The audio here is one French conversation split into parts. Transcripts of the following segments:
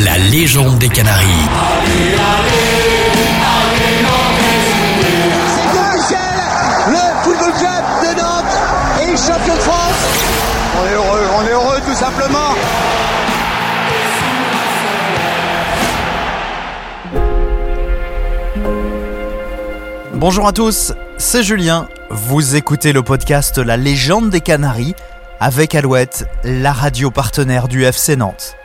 la légende des Canaries. le football club de Nantes est champion de France. On est heureux, on est heureux tout simplement. Bonjour à tous, c'est Julien. Vous écoutez le podcast La légende des Canaries avec Alouette, la radio partenaire du FC Nantes.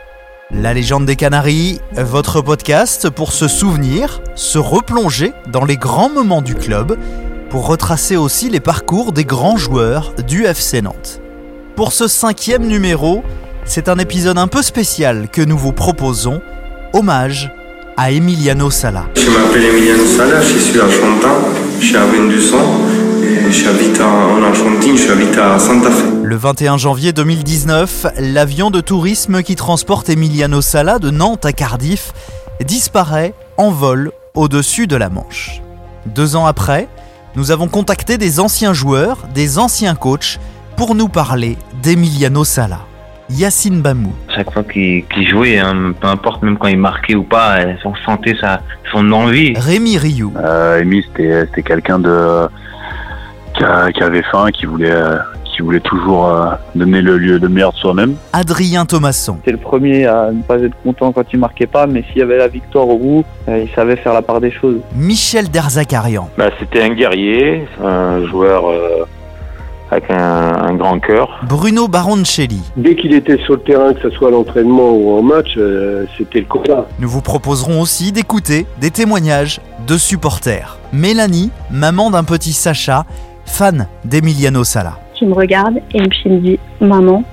La légende des Canaries, votre podcast pour se souvenir, se replonger dans les grands moments du club, pour retracer aussi les parcours des grands joueurs du FC Nantes. Pour ce cinquième numéro, c'est un épisode un peu spécial que nous vous proposons, hommage à Emiliano Sala. Je m'appelle Emiliano Sala, je suis argentin, je suis à 22 ans et j'habite en Argentine, j'habite à Santa Fe. Le 21 janvier 2019, l'avion de tourisme qui transporte Emiliano Sala de Nantes à Cardiff disparaît en vol au-dessus de la Manche. Deux ans après, nous avons contacté des anciens joueurs, des anciens coachs, pour nous parler d'Emiliano Sala. Yacine Bamou, chaque fois qu'il jouait, hein, peu importe même quand il marquait ou pas, on sentait sa, son envie. Rémi Rioux, Euh, c'était quelqu'un de qui, a- qui avait faim, qui voulait qui voulait toujours euh, donner le lieu le meilleur de soi-même. Adrien Thomasson, C'était le premier à ne pas être content quand il marquait pas, mais s'il y avait la victoire au bout, euh, il savait faire la part des choses. Michel Derzakarian, Bah, c'était un guerrier, un joueur euh, avec un, un grand cœur. Bruno Baroncelli. Dès qu'il était sur le terrain, que ce soit à l'entraînement ou en match, euh, c'était le combat. Nous vous proposerons aussi d'écouter des témoignages de supporters. Mélanie, maman d'un petit Sacha, fan d'Emiliano Sala. Qui me regarde et puis me dit Maman,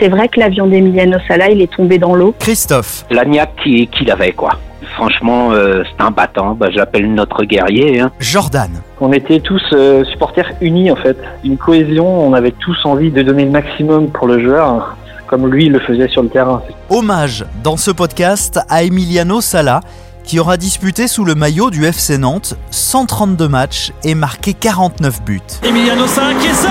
c'est vrai que l'avion d'Emiliano Sala, il est tombé dans l'eau. Christophe, L'agnac qui- qu'il avait, quoi. Franchement, euh, c'est un battant. Bah, J'appelle notre guerrier. Hein. Jordan, On était tous euh, supporters unis en fait, une cohésion, on avait tous envie de donner le maximum pour le joueur, comme lui le faisait sur le terrain. hommage dans ce podcast à Emiliano Sala, qui aura disputé sous le maillot du FC Nantes 132 matchs et marqué 49 buts. Emiliano Sala qui est seul 1,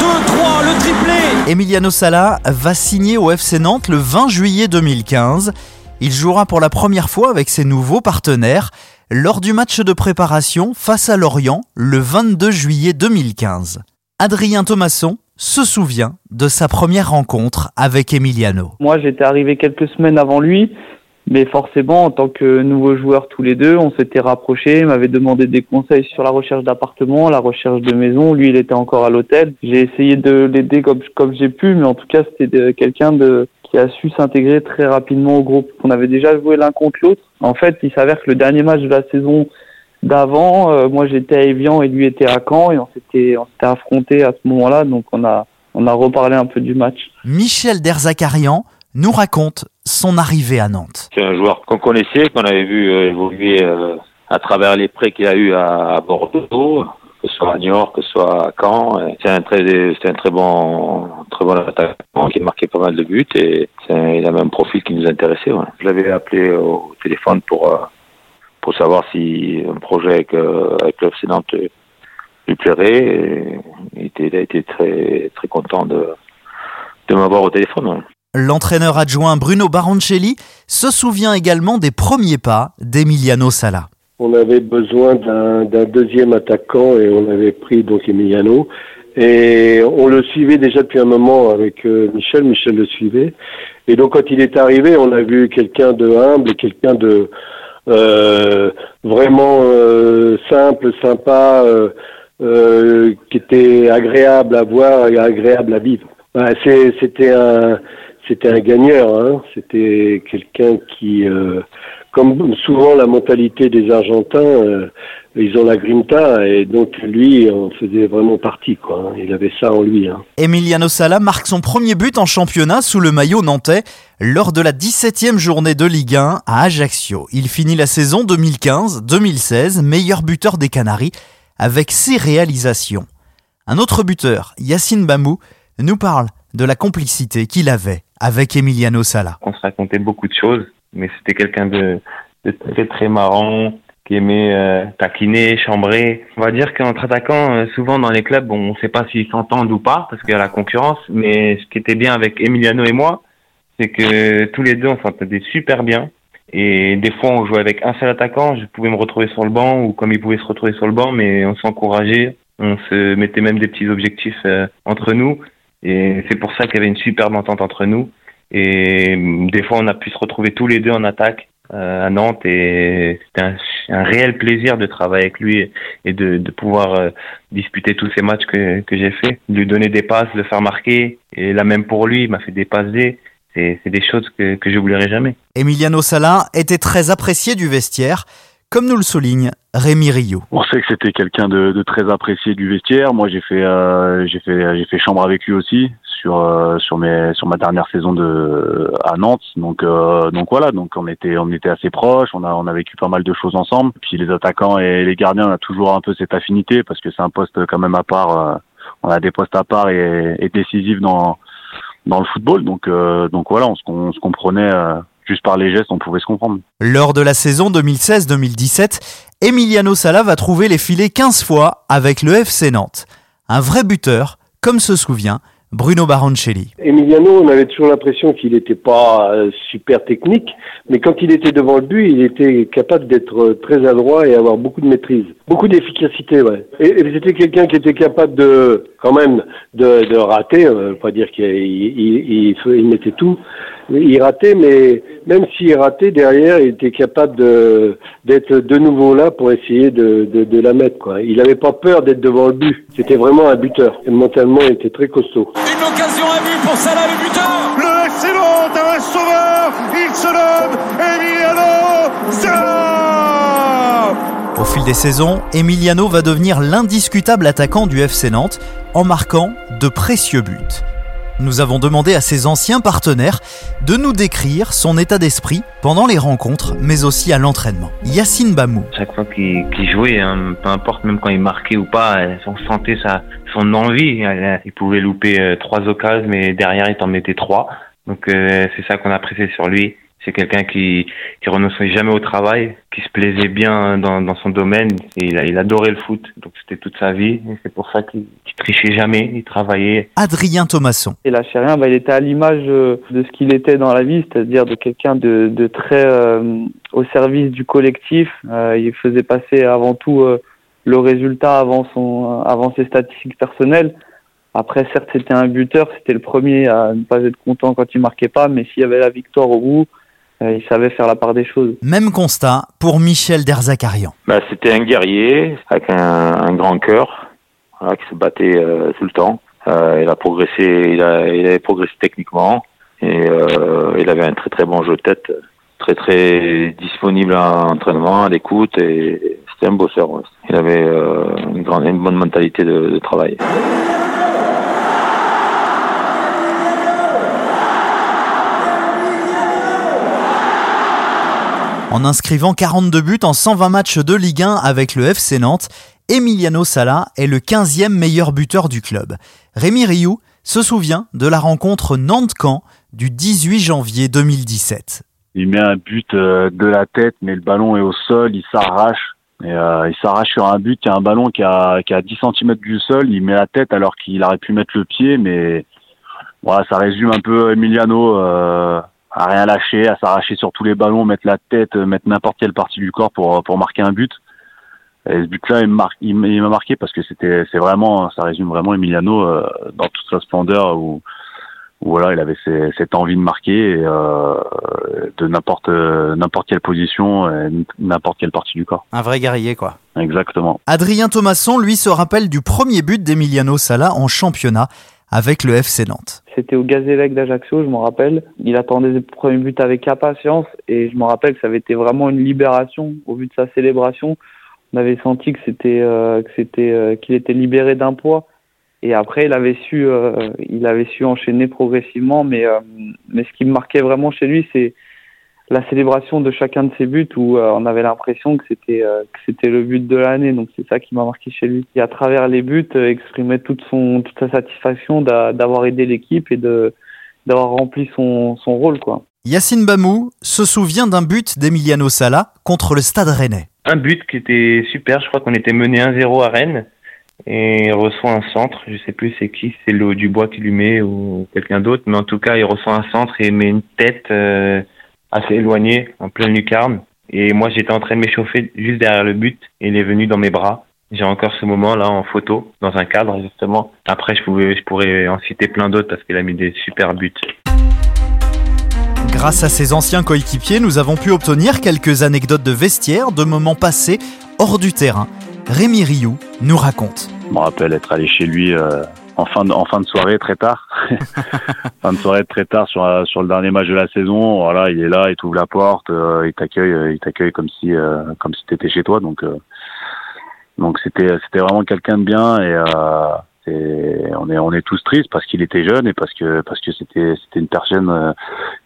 2, 3, le triplé Emiliano Sala va signer au FC Nantes le 20 juillet 2015. Il jouera pour la première fois avec ses nouveaux partenaires lors du match de préparation face à Lorient le 22 juillet 2015. Adrien Thomasson se souvient de sa première rencontre avec Emiliano. Moi j'étais arrivé quelques semaines avant lui, mais forcément en tant que nouveau joueur tous les deux, on s'était rapprochés, il m'avait demandé des conseils sur la recherche d'appartement, la recherche de maison, lui il était encore à l'hôtel. J'ai essayé de l'aider comme, comme j'ai pu, mais en tout cas c'était quelqu'un de qui a su s'intégrer très rapidement au groupe. On avait déjà joué l'un contre l'autre. En fait, il s'avère que le dernier match de la saison d'avant, euh, moi j'étais à Evian et lui était à Caen et on s'était on s'était affrontés à ce moment-là, donc on a on a reparlé un peu du match. Michel Derzakarian nous raconte son arrivée à Nantes. C'est un joueur qu'on connaissait, qu'on avait vu euh, évoluer euh, à travers les prêts qu'il a eu à, Bordeaux, que ce soit à Niort, que ce soit à Caen. C'est un très, c'est un très bon, très bon attaquant qui a marqué pas mal de buts et c'est un- il a même un profil qui nous intéressait. ouais. Je l'avais appelé au téléphone pour euh, pour savoir si un projet avec, avec le FC Nantes lui plairait. Et il, était, il a été très très content de de m'avoir au téléphone. ouais. L'entraîneur adjoint Bruno Baroncelli se souvient également des premiers pas d'Emiliano Sala. On avait besoin d'un deuxième attaquant et on avait pris donc Emiliano. Et on le suivait déjà depuis un moment avec euh, Michel. Michel le suivait. Et donc quand il est arrivé, on a vu quelqu'un de humble quelqu'un de euh, vraiment euh, simple, sympa, qui était agréable à voir et agréable à vivre. C'était un, c'était un gagneur. Hein. C'était quelqu'un qui, euh, comme souvent la mentalité des Argentins, euh, ils ont la grinta et donc lui en faisait vraiment partie. Hein. Il avait ça en lui. Hein. Emiliano Sala marque son premier but en championnat sous le maillot nantais lors de la 17e journée de Ligue 1 à Ajaccio. Il finit la saison 2015-2016 meilleur buteur des Canaries avec ses réalisations. Un autre buteur, Yacine Bamou, nous parle de la complicité qu'il avait avec Emiliano Sala. On se racontait beaucoup de choses, mais c'était quelqu'un de, très très marrant, qui aimait euh, taquiner, chambrer. On va dire qu'entre attaquants, euh, souvent dans les clubs, on ne sait pas s'ils s'entendent ou pas, parce qu'il y a la concurrence, mais ce qui était bien avec Emiliano et moi, c'est que tous les deux, on s'entendait super bien. Et des fois, on jouait avec un seul attaquant. Je pouvais me retrouver sur le banc ou comme il pouvait se retrouver sur le banc, mais on s'encourageait. On se mettait même des petits objectifs euh, entre nous. Et c'est pour ça qu'il y avait une superbe entente entre nous. Et mm, des fois, on a pu se retrouver tous les deux en attaque euh, à Nantes. Et c'était un, un, réel plaisir de travailler avec lui et de, de pouvoir euh, disputer tous ces matchs que, que j'ai fait. Lui donner des passes, le faire marquer. Et là même pour lui, il m'a fait des passes D c'est des choses que, que je n'oublierai jamais. Emiliano Sala était très apprécié du vestiaire, comme nous le souligne Rémi Rio. On sait que c'était quelqu'un de, de, très apprécié du vestiaire. Moi, j'ai fait, euh, j'ai fait, j'ai fait chambre avec lui aussi sur euh, sur mes sur ma dernière saison de à Nantes. Donc euh, donc voilà, donc on était on était assez proches. On a on a vécu pas mal de choses ensemble. Puis les attaquants et les gardiens, on a toujours un peu cette affinité parce que c'est un poste quand même à part. Euh, on a des postes à part et, et décisifs dans dans le football. Donc, euh, donc voilà, on se, on se comprenait euh, juste par les gestes, on pouvait se comprendre. Lors de la saison 2016-2017, Emiliano Sala va trouver les filets 15 fois avec le FC Nantes. Un vrai buteur, comme se souvient Bruno Baroncelli. Emiliano, on avait toujours l'impression qu'il n'était pas euh, super technique, mais quand il était devant le but, il était capable d'être très adroit et avoir beaucoup de maîtrise, beaucoup d'efficacité, ouais. Et, et c'était quelqu'un qui était capable de, quand même, de, de rater, euh, pas dire qu'il il, il, il, mettait tout, il ratait, mais même s'il ratait derrière, il était capable de d'être de nouveau là pour essayer de, de, de la mettre. Quoi. Il n'avait pas peur d'être devant le but. C'était vraiment un buteur. Et mentalement, il était très costaud. Une occasion à vue pour Salah, le buteur. Le excellent un sauveur. Il se nomme Emiliano Salah. Au fil des saisons, Emiliano va devenir l'indiscutable attaquant du FC Nantes en marquant de précieux buts. Nous avons demandé à ses anciens partenaires de nous décrire son état d'esprit pendant les rencontres, mais aussi à l'entraînement. Yacine Bamou. Chaque fois qu'il qu jouait, hein, peu importe même quand il marquait ou pas, on sentait sa, son envie. Il pouvait louper euh, trois occasions, mais derrière il t'en mettait trois. Donc euh, c'est ça qu'on appréciait sur lui. C'est quelqu'un qui qui renonçait jamais au travail, qui se plaisait bien dans, dans son domaine et il, adorait le foot. Donc c'était toute sa vie et c'est pour ça qu'il qu trichait jamais, il travaillait. Adrien Thomasson. Et lâchait rien, bah, il était à l'image de ce qu'il était dans la vie, c'est-à-dire de quelqu'un de, de très euh, au service du collectif. Euh, il faisait passer avant tout euh, le résultat avant son avant ses statistiques personnelles. Après, certes, c'était un buteur, c'était le premier à ne pas être content quand il marquait pas, mais s'il y avait la victoire au bout, il savait faire la part des choses. Même constat pour Michel Derzakarian. Bah, c'était un guerrier avec un, un grand cœur, voilà, qui se battait euh, tout le temps. Euh, il a progressé, il, a, il avait progressé techniquement et euh, il avait un très très bon jeu de tête, très très disponible à l'entraînement, à l'écoute et c'était un bosseur. Ouais. Il avait euh, une, grande, une bonne mentalité de, de travail. En inscrivant 42 buts en 120 matchs de Ligue 1 avec le FC Nantes, Emiliano Sala est le 15e meilleur buteur du club. Rémi Rioux se souvient de la rencontre Nantes-Camp du 18 janvier 2017. Il met un but de la tête, mais le ballon est au sol, il s'arrache. Euh, il s'arrache sur un but, il y a un ballon qui a, qui a 10 cm du sol, il met la tête alors qu'il aurait pu mettre le pied, mais voilà, ça résume un peu Emiliano. Euh, à rien lâcher, à s'arracher sur tous les ballons, mettre la tête, mettre n'importe quelle partie du corps pour pour marquer un but. Et ce but-là, il m'a il marqué parce que c'était c'est vraiment ça résume vraiment Emiliano euh, dans toute sa splendeur où, où voilà il avait cette envie de marquer et, euh, de n'importe n'importe quelle position, n'importe quelle partie du corps. Un vrai guerrier quoi. Exactement. Adrien Thomasson lui se rappelle du premier but d'Emiliano Sala en championnat avec le FC Nantes. C'était au Gazélec d'Ajaccio, je me rappelle. Il attendait le premier but avec impatience et je me rappelle que ça avait été vraiment une libération au vu de sa célébration. On avait senti que c'était euh, que c'était euh, qu'il était libéré d'un poids et après il avait su euh, il avait su enchaîner progressivement mais mais ce qui me marquait vraiment chez lui c'est la célébration de chacun de ses buts où euh, on avait l'impression que c'était euh, que c'était le but de l'année. Donc c'est ça qui m'a marqué chez lui. Et à travers les buts, euh, exprimait toute son toute sa satisfaction d'avoir aidé l'équipe et de d'avoir rempli son, son rôle quoi. Yacine Bamou se souvient d'un but d'Emiliano Sala contre le Stade Rennais. Un but qui était super, je crois qu'on était mené 1-0 à Rennes et il reçoit un centre. Je sais plus c'est qui, c'est le Dubois qui lui met ou quelqu'un d'autre, mais en tout cas il reçoit un centre et il met une tête euh, assez éloignée, en pleine lucarne. Et moi j'étais en train de m'échauffer juste derrière le but et il est venu dans mes bras. J'ai encore ce moment là en photo, dans un cadre justement. Après je pouvais, je pourrais en citer plein d'autres parce qu'il a mis des super buts. Grâce à ses anciens coéquipiers, nous avons pu obtenir quelques anecdotes de vestiaire, de moments passés hors du terrain. Rémi Rioux nous raconte. Je me rappelle être allé chez lui euh, en, fin de, en fin de soirée très tard. fin de soirée très tard sur, euh, sur le dernier match de la saison. Voilà, il est là, il t'ouvre la porte, euh, il t'accueille, il t'accueille comme si euh, comme si t'étais chez toi. Donc euh, donc c'était c'était vraiment quelqu'un de bien et on est on est tous tristes parce qu'il était jeune et parce que parce que c'était c'était une personne euh,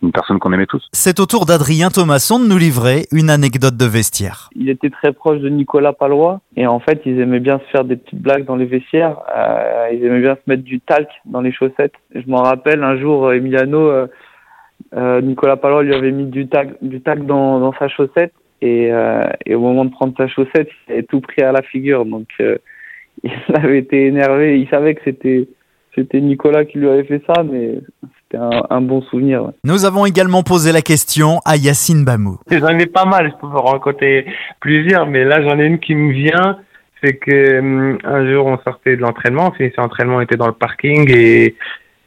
une personne qu'on aimait tous. C'est au tour d'Adrien Thomasson de nous livrer une anecdote de vestiaire. Il était très proche de Nicolas Palois et en fait ils aimaient bien se faire des petites blagues dans les vestiaires. Euh, ils aimaient bien se mettre du talc dans les chaussettes. Je m'en rappelle un jour Emiliano, euh, euh, Nicolas Palois lui avait mis du talc du talc dans, dans sa chaussette et, euh, et au moment de prendre sa chaussette il avait tout pris à la figure donc euh, il avait été énervé. Il savait que c'était c'était Nicolas qui lui avait fait ça, mais c'était un, un, bon souvenir. Ouais. Nous avons également posé la question à Yacine Bamou. J'en ai pas mal, je peux vous raconter plusieurs, mais là j'en ai une qui me vient. C'est que um, un jour on sortait de l'entraînement, on finissait l'entraînement, on était dans le parking et,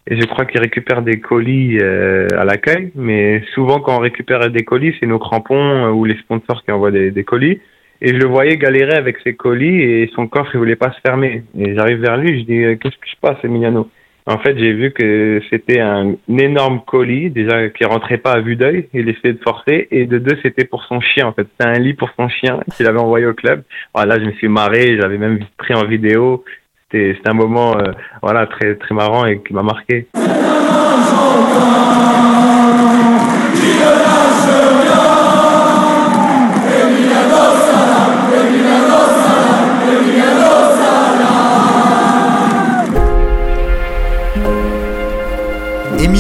et je crois qu'ils récupèrent des colis euh, à l'accueil. Mais souvent quand on récupère des colis, c'est nos crampons euh, ou les sponsors qui envoient des, des colis. Et je le voyais galérer avec ses colis et son coffre, il voulait pas se fermer. Et j'arrive vers lui, je dis, euh, qu'est-ce qui se passe, Emiliano? En fait, j'ai vu que c'était un, énorme colis, déjà, qui rentrait pas à vue d'œil. Il essayait de forcer. Et de deux, c'était pour son chien, en fait. C'était un lit pour son chien qu'il avait envoyé au club. Voilà, je me suis marré, j'avais même pris en vidéo. C'était, c'était un moment, euh, voilà, très, très marrant et qui m'a marqué.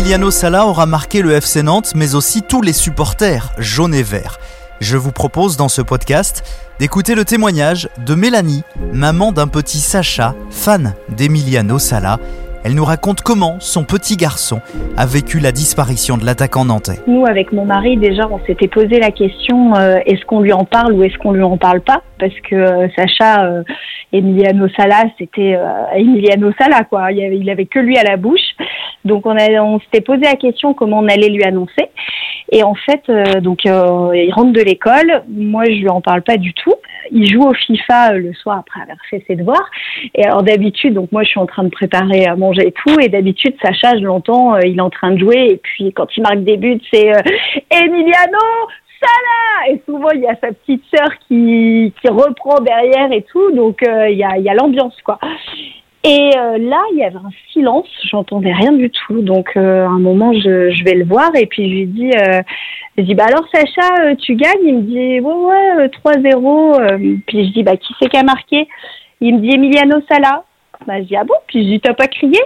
Emiliano Sala aura marqué le FC Nantes, mais aussi tous les supporters jaunes et verts. Je vous propose dans ce podcast d'écouter le témoignage de Mélanie, maman d'un petit Sacha, fan d'Emiliano Sala. Elle nous raconte comment son petit garçon a vécu la disparition de l'attaquant nantais. Nous, avec mon mari, déjà, on s'était posé la question euh, est-ce qu'on lui en parle ou est-ce qu'on lui en parle pas? Parce que euh, Sacha, euh, Emiliano Sala, c'était Emiliano Sala, quoi. Il avait, il avait que lui à la bouche. Donc, on, s'était posé la question comment on allait lui annoncer. Et en fait, donc, il rentre de l'école. Moi, je lui en parle pas du tout. Il joue au FIFA le soir après avoir fait ses devoirs. Et alors, d'habitude, donc moi, je suis en train de préparer à manger et tout. Et d'habitude, Sacha, je l'entends, euh, il est en train de jouer. Et puis, quand il marque des buts, c'est euh, Emiliano Salah Et souvent, il y a sa petite sœur qui, qui reprend derrière et tout. Donc, euh, il y a, y a l'ambiance, quoi. Et euh, là, il y avait un silence, j'entendais rien du tout. Donc, euh, à un moment, je, je vais le voir et puis je lui dis, euh, je dis, bah alors Sacha, tu gagnes? Il me dit, ouais, ouais, 3-0. puis je dis, bah qui c'est qui a marqué? Il me dit Emiliano Sala. Bah, je dis, ah bon? Puis je dis, t'as pas crié?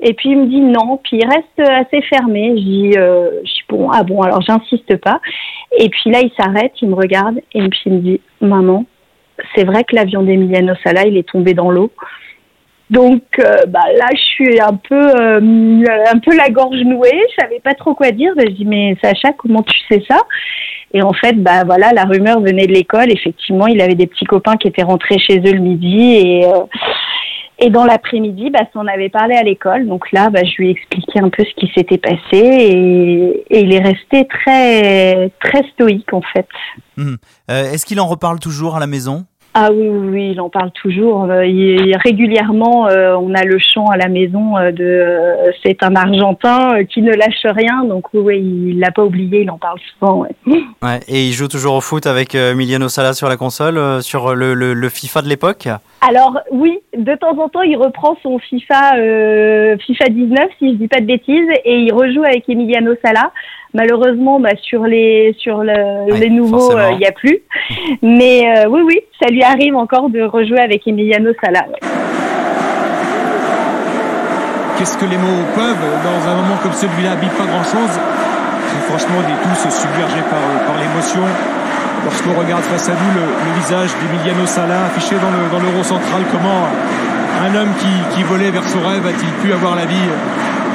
Et puis il me dit non. Puis il reste assez fermé. Je dis, je dis bon, ah bon, alors j'insiste pas. Et puis là, il s'arrête, il me regarde et puis il me dit, maman, c'est vrai que l'avion d'Emiliano Sala, il est tombé dans l'eau. Donc euh, bah, là, je suis un peu, euh, un peu la gorge nouée. Je savais pas trop quoi dire. Je dis mais Sacha, comment tu sais ça? Et en fait, bah voilà, la rumeur venait de l'école. Effectivement, il avait des petits copains qui étaient rentrés chez eux le midi et euh, dans l'après-midi, bah, on avait parlé à l'école. Donc là, bah, je lui ai expliqué un peu ce qui s'était passé et, il est resté très très stoïque en fait. Mmh. Est-ce qu'il en reparle toujours à la maison? Ah oui, oui, oui, il en parle toujours. Il, régulièrement, euh, on a le chant à la maison euh, de euh, c'est un Argentin qui ne lâche rien. Donc oui, il l'a pas oublié, il en parle souvent. Et il joue toujours au foot avec Emiliano Sala sur la console, sur le FIFA de l'époque Alors oui, de temps en temps, il reprend son FIFA, FIFA 19, si je dis pas de bêtises, et il rejoue avec Emiliano Sala. Malheureusement, bah, sur les sur le, les nouveaux, il euh, n'y a plus. Mais euh, oui, oui, ça lui arrive encore de rejouer avec Emiliano Sala. Ouais. Qu'est-ce que les mots peuvent dans un moment comme celui-là? Habillent pas grand-chose. Franchement, on est tous submergés par, par l'émotion. Lorsqu'on regarde face à nous le, visage d'Emiliano Sala affiché dans le l'euro central, comment Un homme qui, qui volait vers son rêve a-t-il pu avoir la vie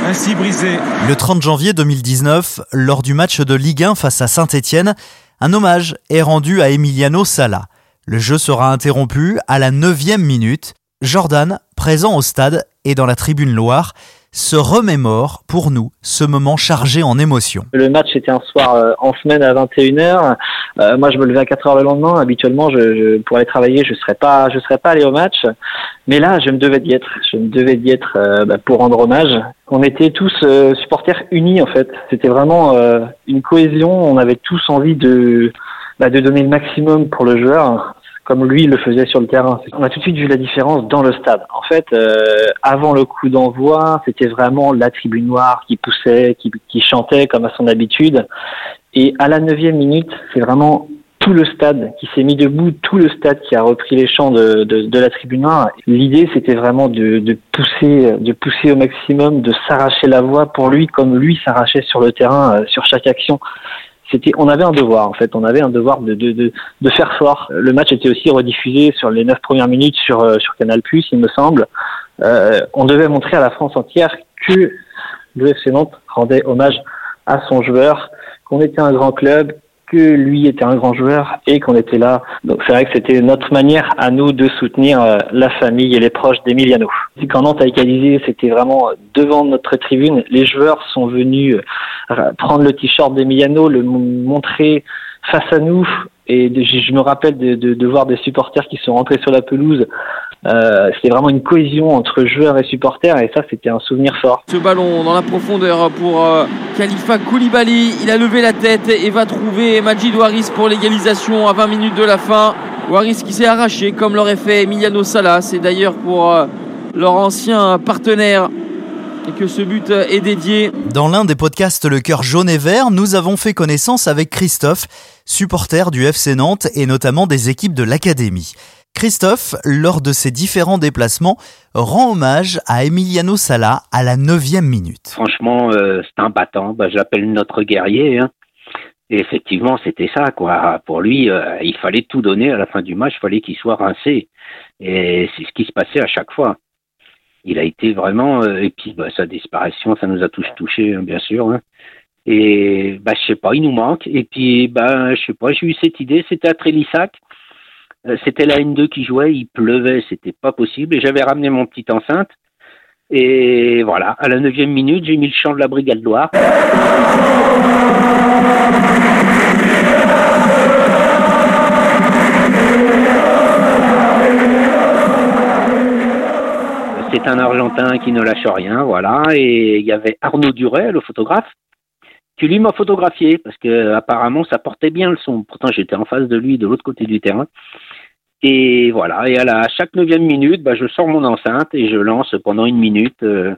ainsi brisée Le 30 janvier 2019, lors du match de Ligue 1 face à Saint-Étienne, un hommage est rendu à Emiliano Sala. Le jeu sera interrompu à la 9 minute. Jordan, présent au stade et dans la tribune Loire, se remémore pour nous ce moment chargé en émotions. Le match était un soir euh, en semaine à 21h. Euh, moi, je me levais à 4h le lendemain. Habituellement, je, je, pour aller travailler, je serais pas, je serais pas allé au match. Mais là, je me devais d'y être. Je me devais d'y être euh, bah, pour rendre hommage. On était tous euh, supporters unis en fait. C'était vraiment euh, une cohésion. On avait tous envie de, bah, de donner le maximum pour le joueur comme lui le faisait sur le terrain. On a tout de suite vu la différence dans le stade. En fait, euh, avant le coup d'envoi, c'était vraiment la tribune noire qui poussait, qui, chantait comme à son habitude. Et à la neuvième minute, c'est vraiment tout le stade qui s'est mis debout, tout le stade qui a repris les chants de, de, de la tribune noire. L'idée, c'était vraiment de, de, pousser, de pousser au maximum, de s'arracher la voix pour lui, comme lui s'arrachait sur le terrain, euh, sur chaque action c'était, on avait un devoir en fait, on avait un devoir de, de, de, faire fort. Le match était aussi rediffusé sur les neuf premières minutes sur euh, sur Canal+, il me semble. Euh, on devait montrer à la France entière que le FC Nantes rendait hommage à son joueur, qu'on était un grand club, que lui était un grand joueur et qu'on était là. Donc c'est vrai que c'était notre manière à nous de soutenir euh, la famille et les proches d'Emiliano. Quand Nantes a égalisé, c'était vraiment devant notre tribune. Les joueurs sont venus euh, prendre le t-shirt d'Emiliano, le montrer face à nous. Et je me rappelle de, voir des supporters qui sont rentrés sur la pelouse euh, c'était vraiment une cohésion entre joueurs et supporters et ça c'était un souvenir fort. Ce ballon dans la profondeur pour euh, Khalifa Koulibaly, il a levé la tête et va trouver Majid Waris pour l'égalisation à 20 minutes de la fin. Waris qui s'est arraché comme l'aurait fait Emiliano Sala, c'est d'ailleurs pour euh, leur ancien partenaire et que ce but est dédié. Dans l'un des podcasts Le cœur jaune et vert, nous avons fait connaissance avec Christophe, supporter du FC Nantes et notamment des équipes de l'académie. Christophe, lors de ses différents déplacements, rend hommage à Emiliano Sala à la neuvième minute. Franchement, euh, c'est un battant. Bah, J'appelle notre guerrier. Hein. Et effectivement, c'était ça, quoi. Pour lui, euh, il fallait tout donner à la fin du match. Il fallait qu'il soit rincé. Et c'est ce qui se passait à chaque fois. Il a été vraiment. Euh, et puis, bah, sa disparition, ça nous a tous touchés, hein, bien sûr. Hein. Et bah, je sais pas, il nous manque. Et puis, bah, je sais pas, j'ai eu cette idée. C'était à Trélissac. Euh, c'était la N2 qui jouait, il pleuvait, c'était pas possible. Et j'avais ramené mon petit enceinte. Et voilà, à la neuvième minute, j'ai mis le chant de la Brigade Loire. C'est un Argentin qui ne lâche rien, voilà. Et il y avait Arnaud Duret, le photographe, qui lui m'a photographié parce que apparemment ça portait bien le son. Pourtant j'étais en face de lui de l'autre côté du terrain. Et voilà, et à, la, à chaque neuvième minute, bah, je sors mon enceinte et je lance pendant une minute euh,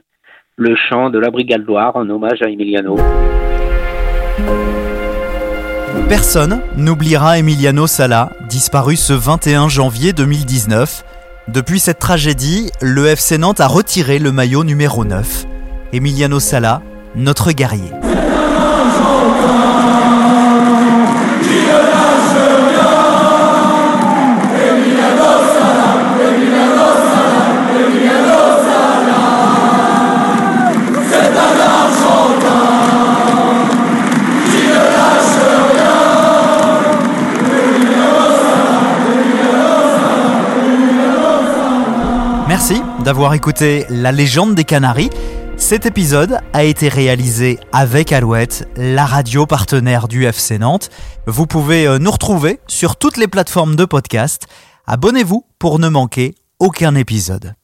le chant de la Brigade Loire en hommage à Emiliano. Personne n'oubliera Emiliano Sala, disparu ce 21 janvier 2019. Depuis cette tragédie, le FC Nantes a retiré le maillot numéro 9. Emiliano Sala, notre guerrier. D'avoir écouté La légende des Canaries. Cet épisode a été réalisé avec Alouette, la radio partenaire du FC Nantes. Vous pouvez euh, nous retrouver sur toutes les plateformes de podcast. Abonnez-vous pour ne manquer aucun épisode.